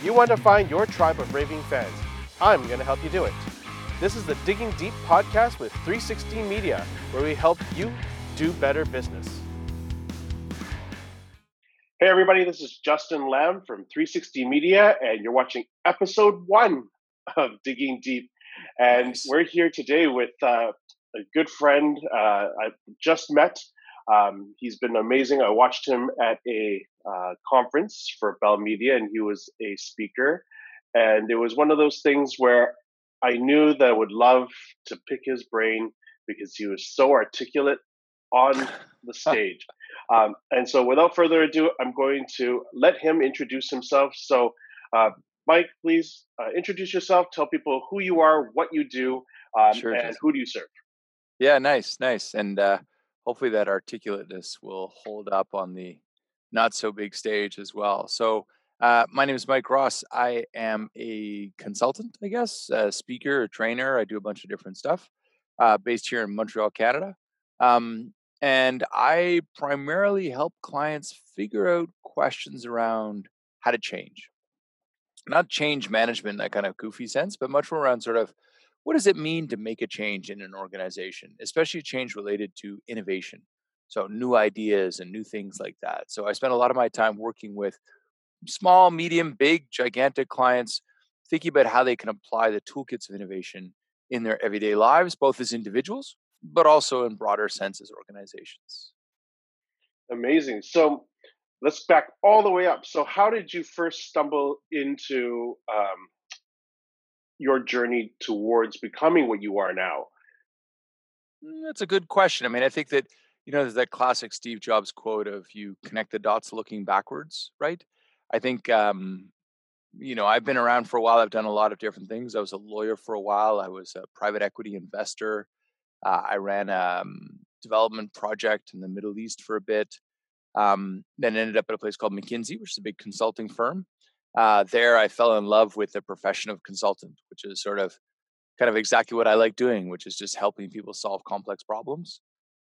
You want to find your tribe of raving fans. I'm going to help you do it. This is the Digging Deep podcast with 360 Media, where we help you do better business. Hey, everybody, this is Justin Lamb from 360 Media, and you're watching episode one of Digging Deep. And nice. we're here today with uh, a good friend uh, I just met. Um, he's been amazing. I watched him at a uh, conference for Bell Media, and he was a speaker. And it was one of those things where I knew that I would love to pick his brain because he was so articulate on the stage. Um, and so, without further ado, I'm going to let him introduce himself. So, uh, Mike, please uh, introduce yourself. Tell people who you are, what you do, um, sure, and who do you serve. Yeah, nice, nice, and uh, hopefully that articulateness will hold up on the not so big stage as well. So, uh, my name is Mike Ross. I am a consultant, I guess, a speaker, a trainer. I do a bunch of different stuff, uh, based here in Montreal, Canada. Um, and I primarily help clients figure out questions around how to change. Not change management in that kind of goofy sense, but much more around sort of what does it mean to make a change in an organization, especially a change related to innovation. So, new ideas and new things like that. So, I spend a lot of my time working with small, medium, big, gigantic clients, thinking about how they can apply the toolkits of innovation in their everyday lives, both as individuals, but also in broader sense as organizations. Amazing. So let's back all the way up. So, how did you first stumble into um, your journey towards becoming what you are now? Mm, that's a good question. I mean, I think that, you know, there's that classic Steve Jobs quote of you connect the dots looking backwards, right? I think um, you know I've been around for a while. I've done a lot of different things. I was a lawyer for a while. I was a private equity investor. Uh, I ran a um, development project in the Middle East for a bit. Um, then ended up at a place called McKinsey, which is a big consulting firm. Uh, there, I fell in love with the profession of consultant, which is sort of kind of exactly what I like doing, which is just helping people solve complex problems.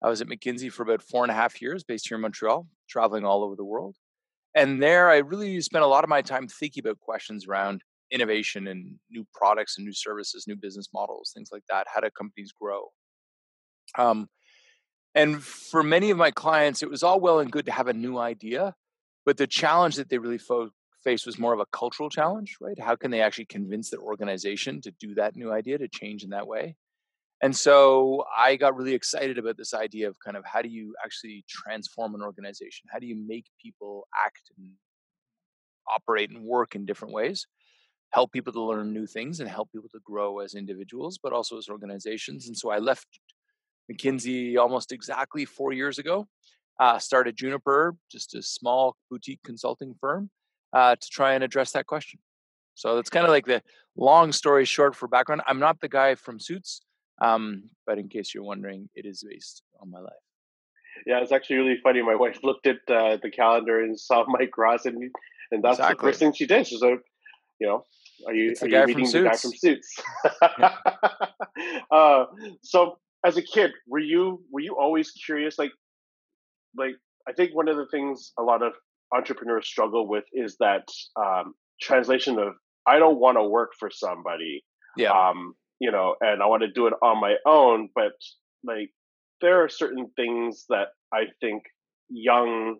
I was at McKinsey for about four and a half years, based here in Montreal, traveling all over the world. And there i really spent a lot of my time thinking about questions around innovation and new products and new services new business models things like that how do companies grow? Um, and for many of my clients it was all well and good to have a new idea but the challenge that they really fo- faced was more of a cultural challenge right? How can they actually convince their organization to do that new idea to change in that way and so I got really excited about this idea of kind of how do you actually transform an organization? How do you make people act and operate and work in different ways? Help people to learn new things and help people to grow as individuals, but also as organizations. And so I left McKinsey almost exactly four years ago. Uh, started Juniper, just a small boutique consulting firm, uh, to try and address that question. So that's kind of like the long story short for background. I'm not the guy from Suits. Um, but in case you're wondering, it is based on my life. Yeah, it's actually really funny. My wife looked at uh, the calendar and saw Mike Ross, and and that's exactly. the first thing she did. She's like, you know, are you, are you meeting the guy from Suits? yeah. uh, so, as a kid, were you were you always curious? Like, like I think one of the things a lot of entrepreneurs struggle with is that um, translation of I don't want to work for somebody. Yeah. Um, you know, and I want to do it on my own. But like, there are certain things that I think young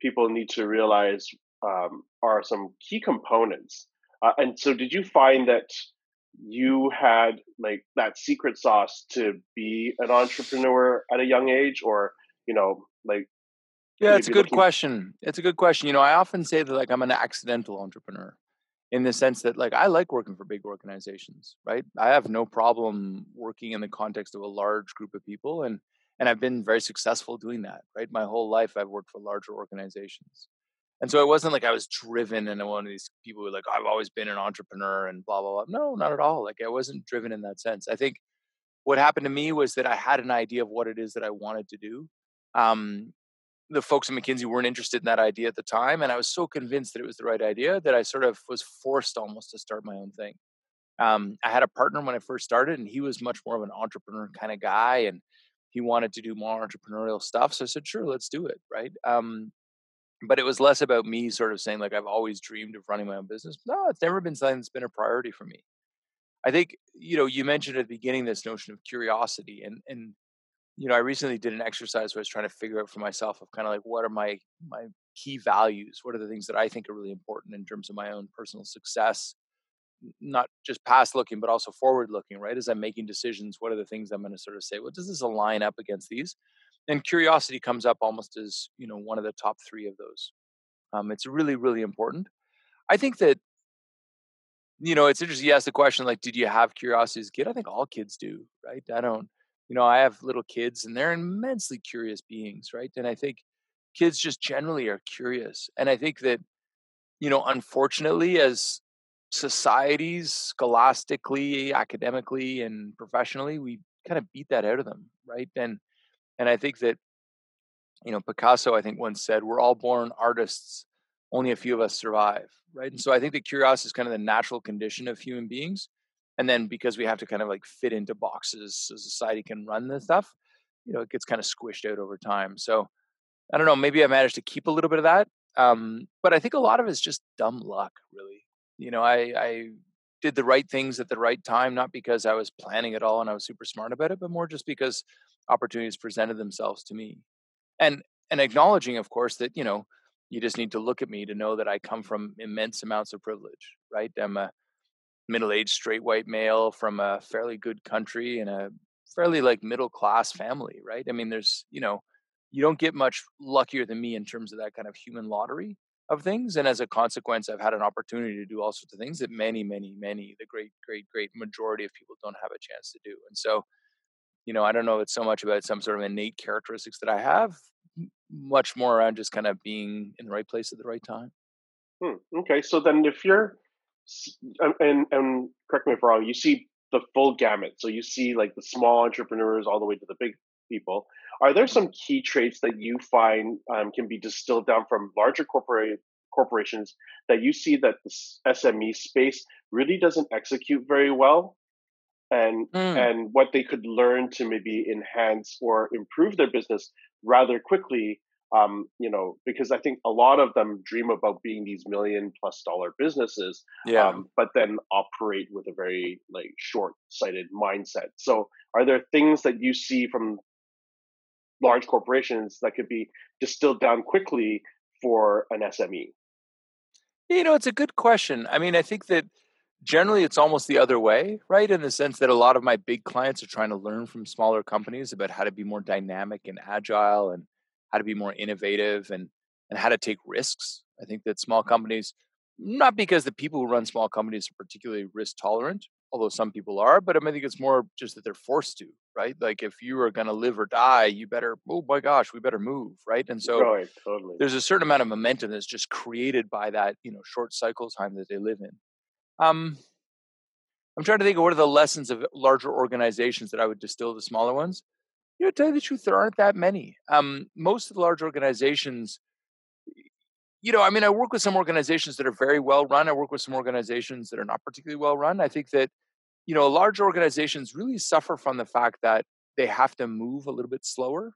people need to realize um, are some key components. Uh, and so, did you find that you had like that secret sauce to be an entrepreneur at a young age, or you know, like? Yeah, it's a good looking- question. It's a good question. You know, I often say that like I'm an accidental entrepreneur in the sense that like I like working for big organizations, right? I have no problem working in the context of a large group of people and and I've been very successful doing that, right? My whole life I've worked for larger organizations. And so it wasn't like I was driven and one of these people who like I've always been an entrepreneur and blah blah blah. No, not at all. Like I wasn't driven in that sense. I think what happened to me was that I had an idea of what it is that I wanted to do. Um, the folks at McKinsey weren't interested in that idea at the time. And I was so convinced that it was the right idea that I sort of was forced almost to start my own thing. Um, I had a partner when I first started, and he was much more of an entrepreneur kind of guy, and he wanted to do more entrepreneurial stuff. So I said, sure, let's do it. Right. Um, but it was less about me sort of saying like I've always dreamed of running my own business. No, it's never been something that's been a priority for me. I think you know you mentioned at the beginning this notion of curiosity, and and you know I recently did an exercise where I was trying to figure out for myself of kind of like what are my my key values, what are the things that I think are really important in terms of my own personal success, not just past looking but also forward looking. Right as I'm making decisions, what are the things I'm going to sort of say? What does this align up against these? And curiosity comes up almost as you know one of the top three of those. Um, it's really really important. I think that you know, it's interesting. You asked the question, like, did you have curiosity as a kid? I think all kids do, right? I don't, you know, I have little kids and they're immensely curious beings, right? And I think kids just generally are curious. And I think that, you know, unfortunately, as societies, scholastically, academically, and professionally, we kind of beat that out of them, right? And and I think that, you know, Picasso, I think once said, we're all born artists only a few of us survive, right? And so I think that curiosity is kind of the natural condition of human beings. And then because we have to kind of like fit into boxes so society can run this stuff, you know, it gets kind of squished out over time. So I don't know, maybe I managed to keep a little bit of that. Um, but I think a lot of it is just dumb luck, really. You know, I, I did the right things at the right time, not because I was planning it all and I was super smart about it, but more just because opportunities presented themselves to me. And and acknowledging, of course, that, you know, you just need to look at me to know that I come from immense amounts of privilege, right? I'm a middle-aged straight white male from a fairly good country and a fairly like middle class family, right? I mean, there's, you know, you don't get much luckier than me in terms of that kind of human lottery of things. And as a consequence, I've had an opportunity to do all sorts of things that many, many, many, the great, great, great majority of people don't have a chance to do. And so, you know, I don't know if it's so much about some sort of innate characteristics that I have much more around just kind of being in the right place at the right time. Hmm. Okay, so then if you're, and and correct me if I'm wrong, you see the full gamut. So you see like the small entrepreneurs all the way to the big people. Are there some key traits that you find um, can be distilled down from larger corporate corporations that you see that the SME space really doesn't execute very well? And, mm. and what they could learn to maybe enhance or improve their business rather quickly um, you know, because I think a lot of them dream about being these million plus dollar businesses, yeah. Um, but then operate with a very like short sighted mindset. So, are there things that you see from large corporations that could be distilled down quickly for an SME? You know, it's a good question. I mean, I think that generally it's almost the other way, right? In the sense that a lot of my big clients are trying to learn from smaller companies about how to be more dynamic and agile and how to be more innovative and and how to take risks. I think that small companies, not because the people who run small companies are particularly risk tolerant, although some people are, but I think it's more just that they're forced to, right? Like if you are going to live or die, you better, oh my gosh, we better move, right? And so right, totally. there's a certain amount of momentum that's just created by that, you know, short cycle time that they live in. Um, I'm trying to think of what are the lessons of larger organizations that I would distill to smaller ones. You know, to tell you the truth, there aren't that many. Um, most of the large organizations, you know, I mean, I work with some organizations that are very well run. I work with some organizations that are not particularly well run. I think that, you know, large organizations really suffer from the fact that they have to move a little bit slower,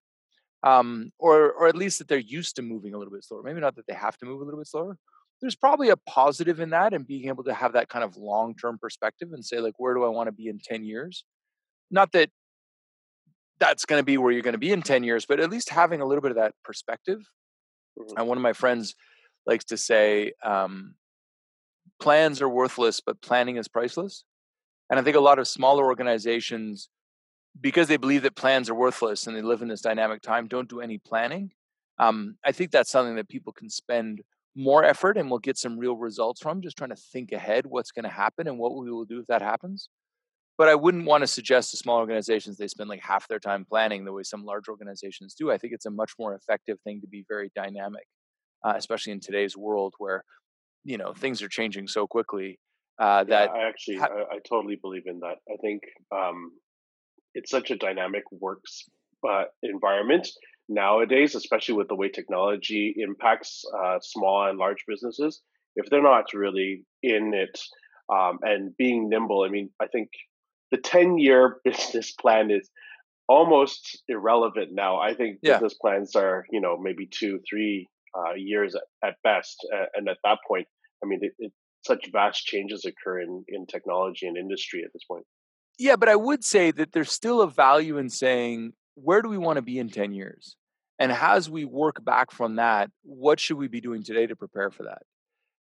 um, or or at least that they're used to moving a little bit slower. Maybe not that they have to move a little bit slower, there's probably a positive in that and being able to have that kind of long term perspective and say like where do i want to be in 10 years not that that's going to be where you're going to be in 10 years but at least having a little bit of that perspective. Mm-hmm. and one of my friends likes to say um, plans are worthless but planning is priceless. And i think a lot of smaller organizations because they believe that plans are worthless and they live in this dynamic time don't do any planning. Um, i think that's something that people can spend more effort and we'll get some real results from just trying to think ahead what's going to happen and what we will do if that happens but i wouldn't want to suggest to small organizations they spend like half their time planning the way some large organizations do. I think it's a much more effective thing to be very dynamic uh, especially in today's world where you know things are changing so quickly uh, that yeah, i actually ha- I, I, totally believe in that. I think um, it's such a dynamic works uh, environment nowadays, especially with the way technology impacts uh, small and large businesses, if they're not really in it um, and being nimble, I mean, I think the 10 year business plan is almost irrelevant now. I think yeah. business plans are, you know, maybe two, three uh, years at, at best. Uh, and at that point, I mean, it, it, such vast changes occur in, in technology and industry at this point. Yeah, but I would say that there's still a value in saying, where do we want to be in 10 years? And as we work back from that, what should we be doing today to prepare for that?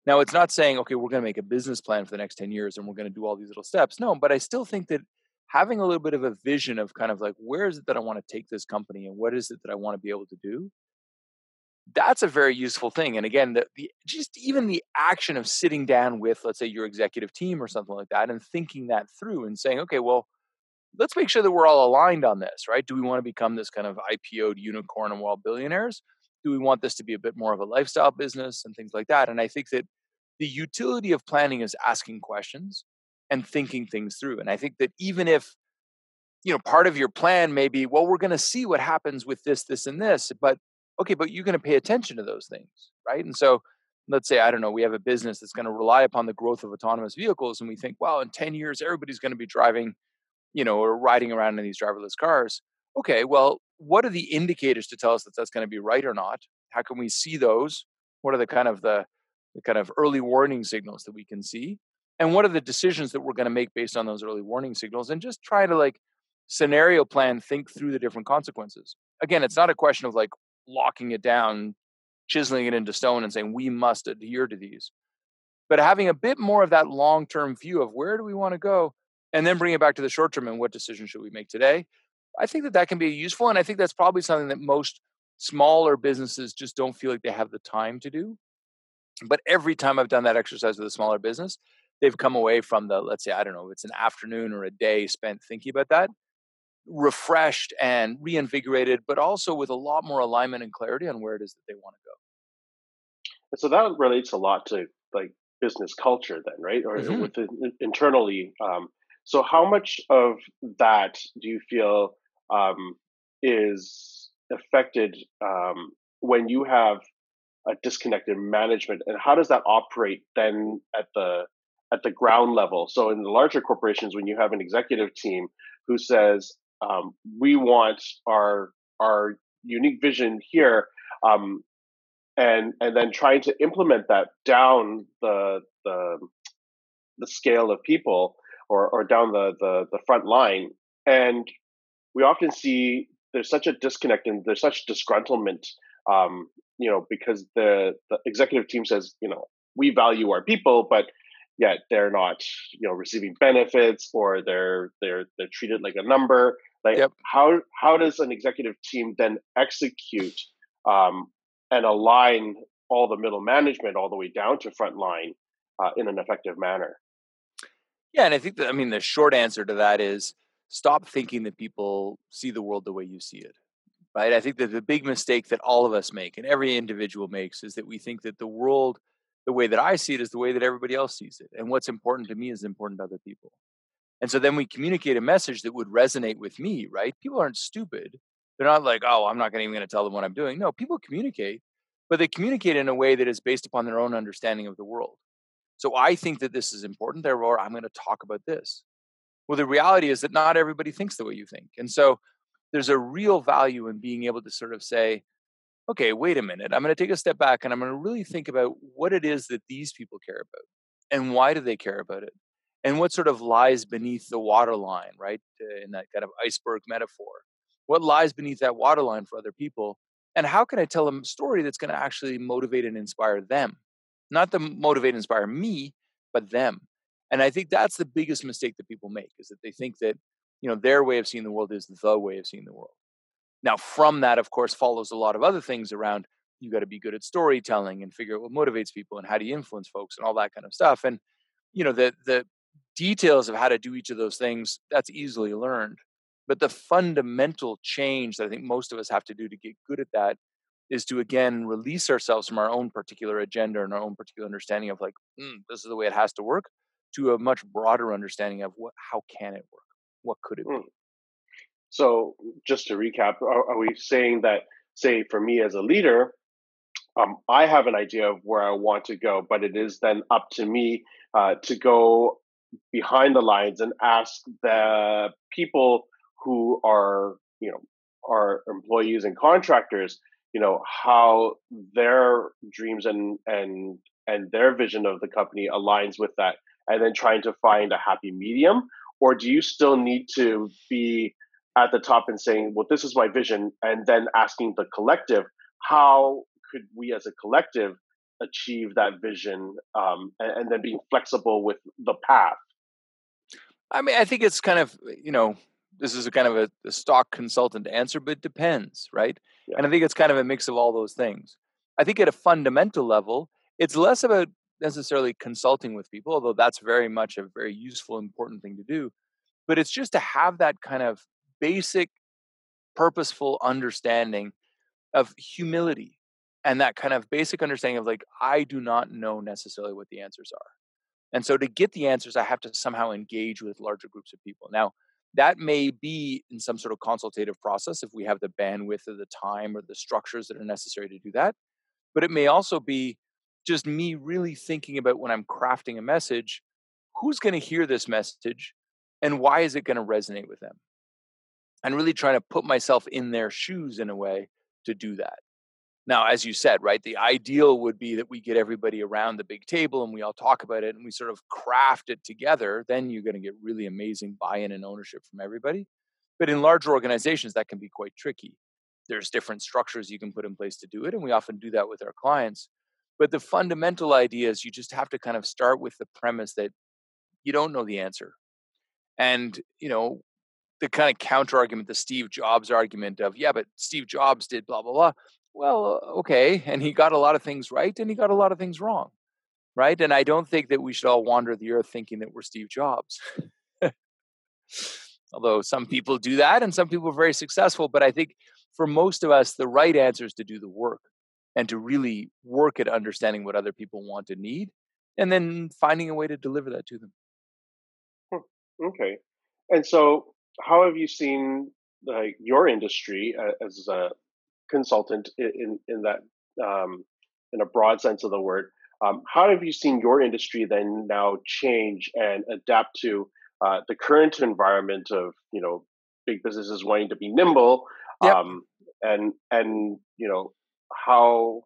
Now, it's not saying, okay, we're going to make a business plan for the next 10 years and we're going to do all these little steps. No, but I still think that having a little bit of a vision of kind of like, where is it that I want to take this company and what is it that I want to be able to do? That's a very useful thing. And again, the, the just even the action of sitting down with, let's say, your executive team or something like that and thinking that through and saying, okay, well, let's make sure that we're all aligned on this, right? Do we want to become this kind of IPO'd unicorn and world billionaires? Do we want this to be a bit more of a lifestyle business and things like that? And I think that the utility of planning is asking questions and thinking things through. And I think that even if you know part of your plan may be well we're going to see what happens with this this and this but okay but you're going to pay attention to those things right and so let's say i don't know we have a business that's going to rely upon the growth of autonomous vehicles and we think well in 10 years everybody's going to be driving you know or riding around in these driverless cars okay well what are the indicators to tell us that that's going to be right or not? How can we see those? What are the kind of the, the kind of early warning signals that we can see? And what are the decisions that we're going to make based on those early warning signals? And just try to like scenario plan think through the different consequences. Again it's not a question of like locking it down chiseling it into stone and saying we must adhere to these. But having a bit more of that long term view of where do we want to go and then bring it back to the short term and what decision should we make today I think that that can be useful, and I think that's probably something that most smaller businesses just don't feel like they have the time to do. But every time I've done that exercise with a smaller business, they've come away from the let's say I don't know, it's an afternoon or a day spent thinking about that, refreshed and reinvigorated, but also with a lot more alignment and clarity on where it is that they want to go. And so that relates a lot to like business culture, then, right? Or mm-hmm. within internally. Um, so, how much of that do you feel um, is affected um, when you have a disconnected management, and how does that operate then at the at the ground level? So, in the larger corporations, when you have an executive team who says, um, "We want our our unique vision here," um, and and then trying to implement that down the the the scale of people or, or down the, the, the front line. And we often see there's such a disconnect and there's such disgruntlement, um, you know, because the, the executive team says, you know, we value our people, but yet they're not, you know, receiving benefits or they're they're they're treated like a number. Like yep. how how does an executive team then execute um, and align all the middle management all the way down to frontline uh, in an effective manner? Yeah, and I think that I mean the short answer to that is stop thinking that people see the world the way you see it. Right? I think that the big mistake that all of us make and every individual makes is that we think that the world the way that I see it is the way that everybody else sees it. And what's important to me is important to other people. And so then we communicate a message that would resonate with me, right? People aren't stupid. They're not like, oh, I'm not even going to tell them what I'm doing. No, people communicate, but they communicate in a way that is based upon their own understanding of the world. So I think that this is important, therefore I'm going to talk about this. Well, the reality is that not everybody thinks the way you think. And so there's a real value in being able to sort of say, okay, wait a minute, I'm going to take a step back and I'm going to really think about what it is that these people care about and why do they care about it and what sort of lies beneath the waterline, right? Uh, in that kind of iceberg metaphor. What lies beneath that waterline for other people? And how can I tell them a story that's going to actually motivate and inspire them? not to motivate and inspire me but them and i think that's the biggest mistake that people make is that they think that you know their way of seeing the world is the way of seeing the world. Now from that of course follows a lot of other things around you got to be good at storytelling and figure out what motivates people and how do you influence folks and all that kind of stuff. And you know the the details of how to do each of those things that's easily learned. But the fundamental change that i think most of us have to do to get good at that is to again release ourselves from our own particular agenda and our own particular understanding of like mm, this is the way it has to work to a much broader understanding of what how can it work? What could it be? Mm. so just to recap are, are, we saying that say for me as a leader um, i have an idea of where i want to go but it is then up to me uh, to go behind the lines and ask the people who are you know our employees and contractors you know how their dreams and and and their vision of the company aligns with that and then trying to find a happy medium or do you still need to be at the top and saying well this is my vision and then asking the collective how could we as a collective achieve that vision um, and, and then being flexible with the path i mean i think it's kind of you know this is a kind of a, a stock consultant answer, but it depends, right? Yeah. And I think it's kind of a mix of all those things. I think at a fundamental level, it's less about necessarily consulting with people, although that's very much a very useful, important thing to do. But it's just to have that kind of basic, purposeful understanding of humility and that kind of basic understanding of like, I do not know necessarily what the answers are. And so to get the answers, I have to somehow engage with larger groups of people. Now, that may be in some sort of consultative process if we have the bandwidth or the time or the structures that are necessary to do that. But it may also be just me really thinking about when I'm crafting a message who's going to hear this message and why is it going to resonate with them? And really trying to put myself in their shoes in a way to do that. Now, as you said, right, the ideal would be that we get everybody around the big table and we all talk about it and we sort of craft it together. Then you're going to get really amazing buy in and ownership from everybody. But in larger organizations, that can be quite tricky. There's different structures you can put in place to do it. And we often do that with our clients. But the fundamental idea is you just have to kind of start with the premise that you don't know the answer. And, you know, the kind of counter argument, the Steve Jobs argument of, yeah, but Steve Jobs did blah, blah, blah well, uh, okay. And he got a lot of things right and he got a lot of things wrong. Right. And I don't think that we should all wander the earth thinking that we're Steve Jobs. Although some people do that and some people are very successful. But I think for most of us, the right answer is to do the work and to really work at understanding what other people want and need and then finding a way to deliver that to them. Okay. And so, how have you seen like your industry uh, as a consultant in in that um, in a broad sense of the word. Um, how have you seen your industry then now change and adapt to uh, the current environment of you know big businesses wanting to be nimble, yep. um, and and you know how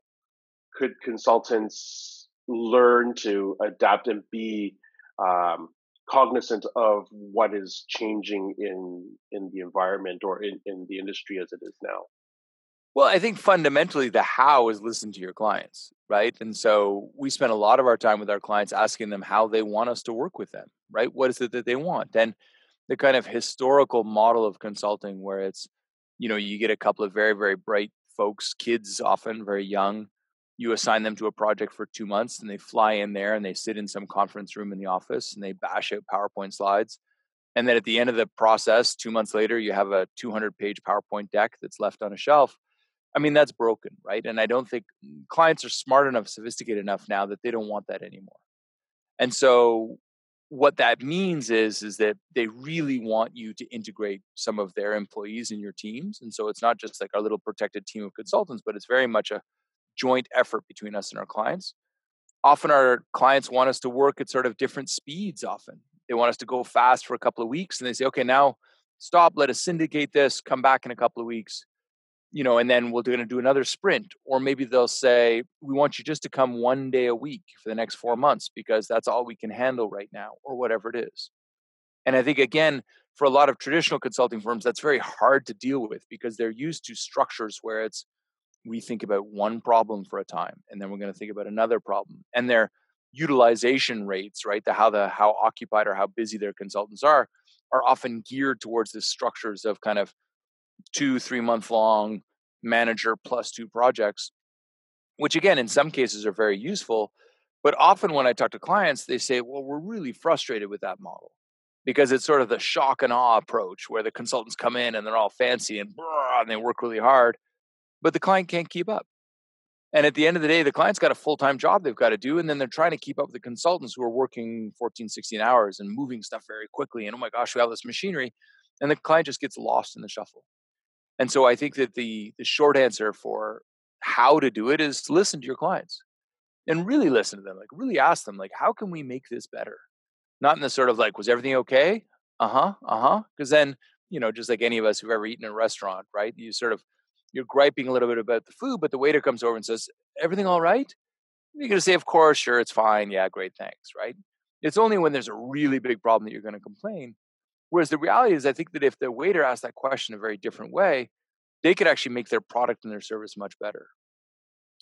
could consultants learn to adapt and be um, cognizant of what is changing in in the environment or in, in the industry as it is now? Well, I think fundamentally the how is listen to your clients, right? And so we spend a lot of our time with our clients asking them how they want us to work with them, right? What is it that they want? And the kind of historical model of consulting where it's, you know, you get a couple of very, very bright folks, kids often very young, you assign them to a project for two months and they fly in there and they sit in some conference room in the office and they bash out PowerPoint slides. And then at the end of the process, two months later, you have a 200 page PowerPoint deck that's left on a shelf I mean, that's broken, right? And I don't think mm, clients are smart enough, sophisticated enough now that they don't want that anymore. And so what that means is is that they really want you to integrate some of their employees in your teams and so it's not just like our little protected team of consultants but it's very much a joint effort between us and our clients. Often our clients want us to work at sort of different speeds often. They want us to go fast for a couple of weeks and they say okay now stop let us syndicate this come back in a couple of weeks you know, and then we're going to do another sprint. Or maybe they'll say, we want you just to come one day a week for the next four months because that's all we can handle right now, or whatever it is. And I think, again, for a lot of traditional consulting firms, that's very hard to deal with because they're used to structures where it's we think about one problem for a time and then we're going to think about another problem and their utilization rates right the how the how occupied or how busy their consultants are are often geared towards the structures of kind of two, three month long manager plus two projects, which again, in some cases are very useful. But often when I talk to clients, they say, well, we're really frustrated with that model because it's sort of the shock and awe approach where the consultants come in and they're all fancy and, and they work really hard, but the client can't keep up. And at the end of the day, the client's got a full time job they've got to do. And then they're trying to keep up with the consultants who are working 14, 16 hours and moving stuff very quickly. And oh my gosh, we have this machinery. And the client just gets lost in the shuffle. And so I think that the the short answer for how to do it is listen to your clients and really listen to them. Like really ask them, like, how can we make this better? Not in the sort of like, was everything okay? Uh huh. Uh huh. Because then, you know, just like any of us who've ever eaten in a restaurant, right? You sort of you're griping a little bit about the food, but the waiter comes over and says, "Everything all right?" You're going to say, "Of course, sure, it's fine. Yeah, great, thanks." Right? It's only when there's a really big problem that you're going to complain. Whereas the reality is, I think that if the waiter asked that question a very different way, they could actually make their product and their service much better.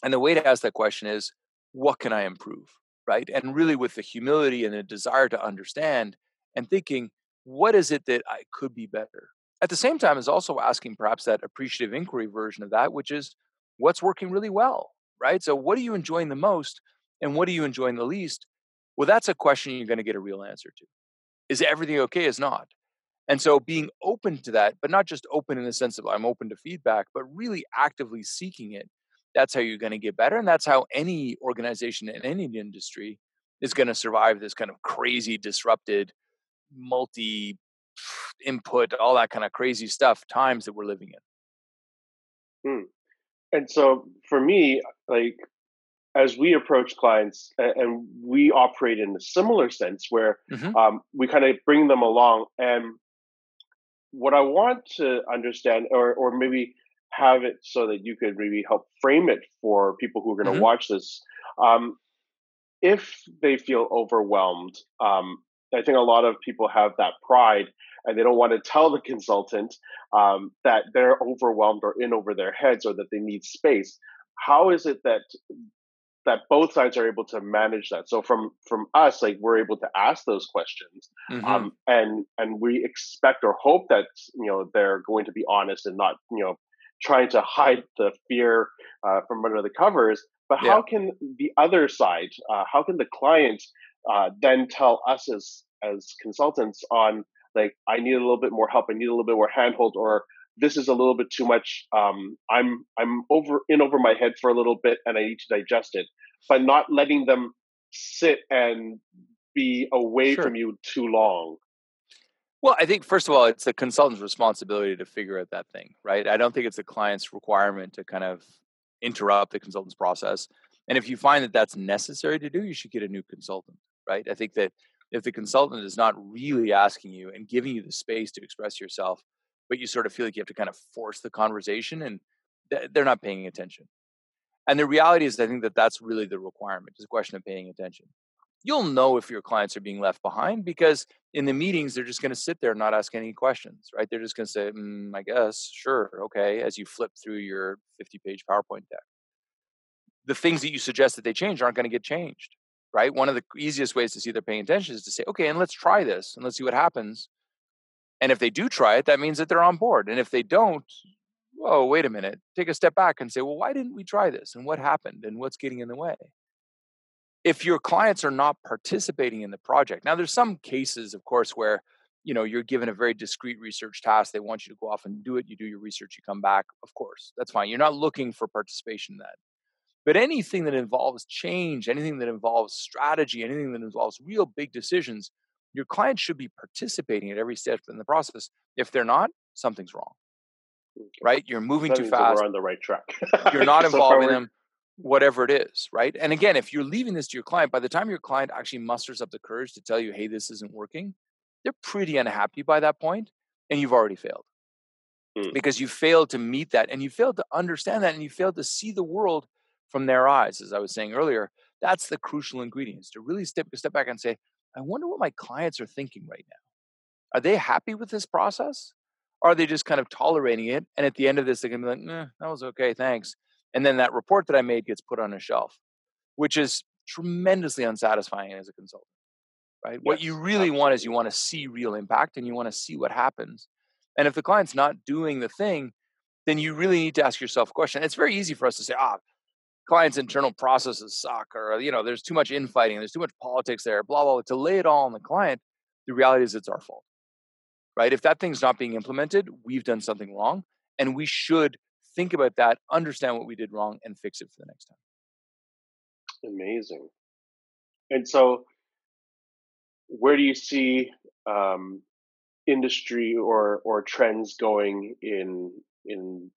And the way to ask that question is, what can I improve? Right. And really with the humility and the desire to understand and thinking, what is it that I could be better? At the same time, is also asking perhaps that appreciative inquiry version of that, which is what's working really well, right? So, what are you enjoying the most and what are you enjoying the least? Well, that's a question you're going to get a real answer to. Is everything okay? Is not. And so being open to that, but not just open in the sense of I'm open to feedback, but really actively seeking it, that's how you're going to get better. And that's how any organization in any industry is going to survive this kind of crazy, disrupted, multi input, all that kind of crazy stuff times that we're living in. Hmm. And so for me, like as we approach clients and we operate in a similar sense where mm-hmm. um, we kind of bring them along and what i want to understand or, or maybe have it so that you could maybe help frame it for people who are going to mm-hmm. watch this um, if they feel overwhelmed um, i think a lot of people have that pride and they don't want to tell the consultant um, that they're overwhelmed or in over their heads or that they need space how is it that that both sides are able to manage that. So from from us, like we're able to ask those questions, mm-hmm. um, and and we expect or hope that you know they're going to be honest and not you know trying to hide the fear uh, from under the covers. But yeah. how can the other side, uh, how can the client uh, then tell us as as consultants on like I need a little bit more help, I need a little bit more handhold, or this is a little bit too much. Um, I'm I'm over in over my head for a little bit, and I need to digest it. But not letting them sit and be away sure. from you too long. Well, I think first of all, it's the consultant's responsibility to figure out that thing, right? I don't think it's the client's requirement to kind of interrupt the consultant's process. And if you find that that's necessary to do, you should get a new consultant, right? I think that if the consultant is not really asking you and giving you the space to express yourself, but you sort of feel like you have to kind of force the conversation and they're not paying attention. And the reality is, I think that that's really the requirement. It's a question of paying attention. You'll know if your clients are being left behind because in the meetings, they're just going to sit there and not ask any questions, right? They're just going to say, mm, I guess, sure, okay, as you flip through your 50 page PowerPoint deck. The things that you suggest that they change aren't going to get changed, right? One of the easiest ways to see they're paying attention is to say, okay, and let's try this and let's see what happens. And if they do try it, that means that they're on board. And if they don't, whoa, wait a minute, take a step back and say, well, why didn't we try this? And what happened? And what's getting in the way? If your clients are not participating in the project, now there's some cases, of course, where you know you're given a very discrete research task they want you to go off and do it you do your research you come back of course that's fine you're not looking for participation in that but anything that involves change anything that involves strategy anything that involves real big decisions your client should be participating at every step in the process. If they're not, something's wrong. Okay. Right? You're moving that too fast. We're on the right track. you're not involving so them, whatever it is. Right? And again, if you're leaving this to your client, by the time your client actually musters up the courage to tell you, "Hey, this isn't working," they're pretty unhappy by that point, and you've already failed hmm. because you failed to meet that, and you failed to understand that, and you failed to see the world from their eyes. As I was saying earlier, that's the crucial ingredients to really step step back and say, I wonder what my clients are thinking right now. Are they happy with this process? Or are they just kind of tolerating it? And at the end of this, they're going to be like, eh, that was okay, thanks. And then that report that I made gets put on a shelf, which is tremendously unsatisfying as a consultant, right? Yes, what you really absolutely. want is you want to see real impact and you want to see what happens. And if the client's not doing the thing, then you really need to ask yourself a question. It's very easy for us to say, ah, client's internal processes suck or you know there's too much infighting there's too much politics there blah blah, blah. to lay it all on the client the reality is it's our fault right if that thing's not being implemented we've done something wrong and we should think about that understand what we did wrong and fix it for the next time amazing and so where do you see um, industry or or trends going in in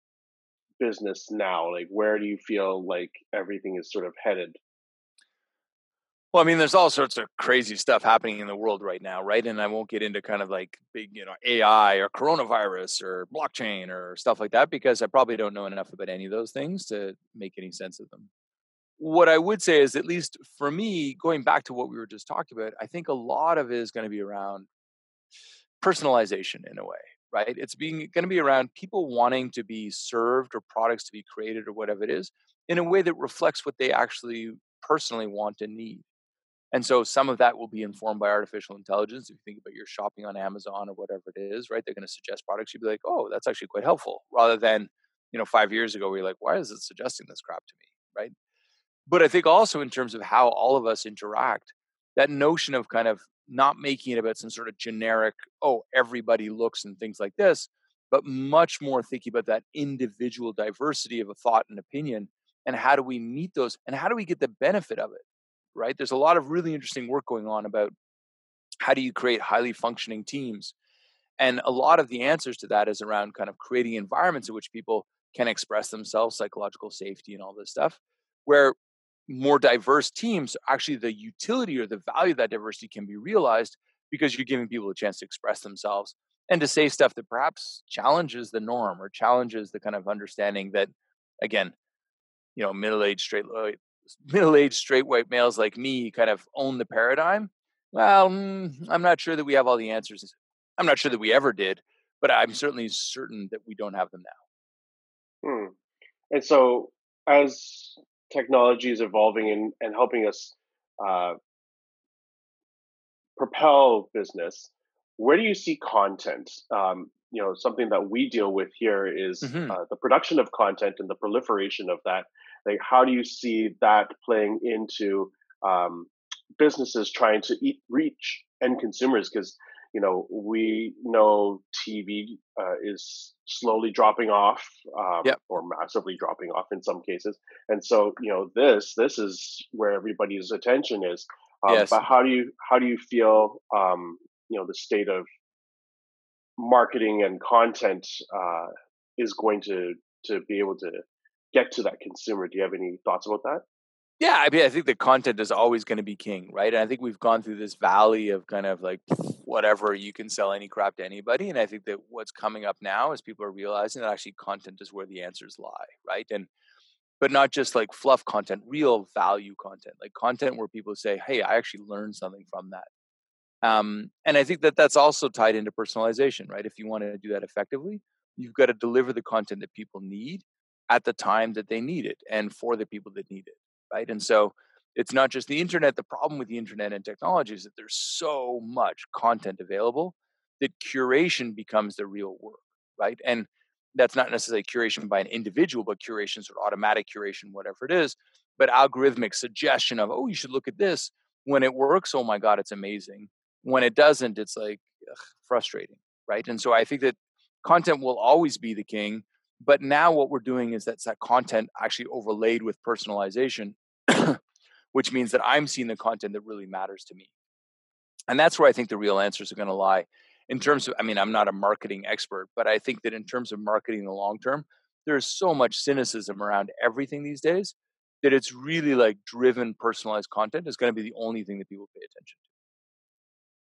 business now? Like, where do you feel like everything is sort of headed? Well, I mean, there's all sorts of crazy stuff happening in the world right now, right? And I won't get into kind of like big, you know, AI or coronavirus or blockchain or stuff like that because I probably don't know enough about any of those things to make any sense of them. What I would say is, at least for me, going back to what we were just talking about, I think a lot of it is going to be around personalization in a way, right? It's being going to be around people wanting to be served or products to be created or whatever it is in a way that reflects what they actually personally want and need. And so some of that will be informed by artificial intelligence. If you think about your shopping on Amazon or whatever it is, right? They're going to suggest products. You'd be like, oh, that's actually quite helpful. Rather than, you know, five years ago, we are like, why is it suggesting this crap to me? Right. But I think also in terms of how all of us interact, that notion of kind of not making it about some sort of generic, oh, everybody looks and things like this, but much more thinking about that individual diversity of a thought and opinion and how do we meet those and how do we get the benefit of it right? There's a lot of really interesting work going on about how do you create highly functioning teams. And a lot of the answers to that is around kind of creating environments in which people can express themselves, psychological safety, and all this stuff, where more diverse teams, actually the utility or the value of that diversity can be realized because you're giving people a chance to express themselves and to say stuff that perhaps challenges the norm or challenges the kind of understanding that, again, you know, middle-aged straight middle-aged straight white males like me kind of own the paradigm well mm, i'm not sure that we have all the answers i'm not sure that we ever did but i'm certainly certain that we don't have them now hmm. and so as technology is evolving and, and helping us uh, propel business where do you see content? Um, you know something that we deal with here is, mm-hmm. uh, the production of content and the proliferation of that. Like how do you see that playing into um, businesses trying to eat, reach end consumers? Because you know we know tv uh, is slowly dropping off um, yep. or massively dropping off in some cases and so you know this this is where everybody's attention is um, yes. but how do you how do you feel um, you know the state of marketing and content uh, is going to to be able to get to that consumer. Do you have any thoughts about that? Yeah, I mean, I think the content is always going to be king, right? And I think we've gone through this valley of kind of like whatever you can sell any crap to anybody. And I think that what's coming up now is people are realizing that actually content is where the answers lie, right? And but not just like fluff content, real value content, like content where people say, "Hey, I actually learned something from that." Um, and I think that that's also tied into personalization, right? If you want to do that effectively, you've got to deliver the content that people need at the time that they need it and for the people that need it right? And so it's not just the internet the problem with the internet and technology is that there's so much content available that curation becomes the real work right? And that's not necessarily curation by an individual but curation sort of automatic curation whatever it is but algorithmic suggestion of oh you should look at this. When it works oh my god it's amazing. When it doesn't it's like ugh, frustrating right? And so i think that content will always be the king but now what we're doing is that's that content actually overlaid with personalization, which means that I'm seeing the content that really matters to me. And that's where I think the real answers are going to lie. In terms of, I mean, I'm not a marketing expert, but I think that in terms of marketing in the long term, there's so much cynicism around everything these days that it's really like driven personalized content is going to be the only thing that people pay attention to.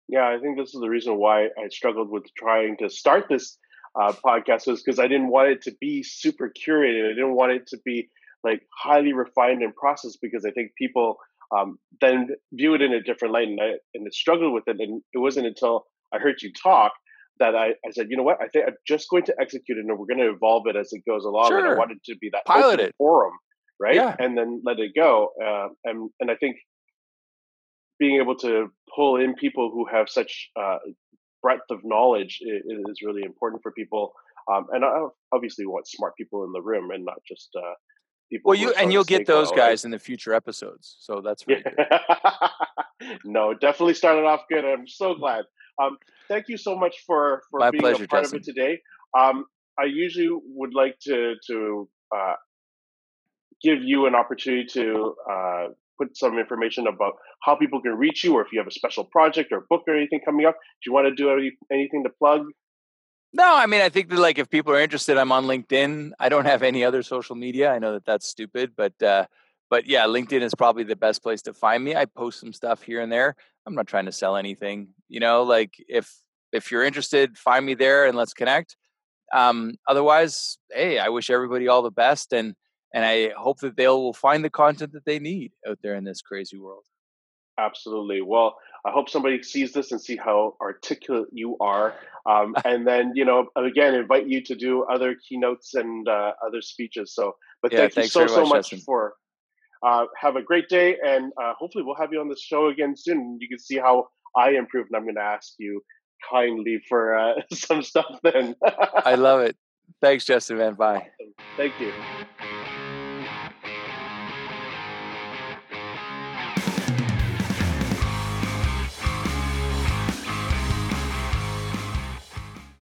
Yeah, I think this is the reason why I struggled with trying to start this uh, podcast was because I didn't want it to be super curated. I didn't want it to be like highly refined and processed because I think people um, then view it in a different light and I and struggled with it. And it wasn't until I heard you talk that I, I said, you know what, I think I'm just going to execute it and we're going to evolve it as it goes along. Sure. And I wanted to be that pilot it forum, right? Yeah. And then let it go. Uh, and and I think being able to pull in people who have such uh, breadth of knowledge is, really important for people. Um, and I obviously want smart people in the room and not just uh, people. Well, you and you'll get those well, guys right? in the future episodes, so that's very good. no, definitely started off good. I'm so glad. Um, thank you so much for for My being pleasure, a part Justin. of it today. Um, I usually would like to to uh, give you an opportunity to uh, put some information about how people can reach you, or if you have a special project or book or anything coming up. Do you want to do any, anything to plug? No, I mean, I think that like if people are interested, I'm on LinkedIn. I don't have any other social media. I know that that's stupid, but uh, but yeah, LinkedIn is probably the best place to find me. I post some stuff here and there. I'm not trying to sell anything. You know, like if if you're interested, find me there and let's connect. Um, otherwise, hey, I wish everybody all the best and and I hope that they'll find the content that they need out there in this crazy world. Absolutely. Well, I hope somebody sees this and see how articulate you are, um, and then you know again invite you to do other keynotes and uh, other speeches. So, but yeah, thank you so so much, much for. Uh, have a great day, and uh, hopefully we'll have you on the show again soon. You can see how I improved, and I'm going to ask you kindly for uh, some stuff. Then I love it. Thanks, Justin. Man, bye. Thank you.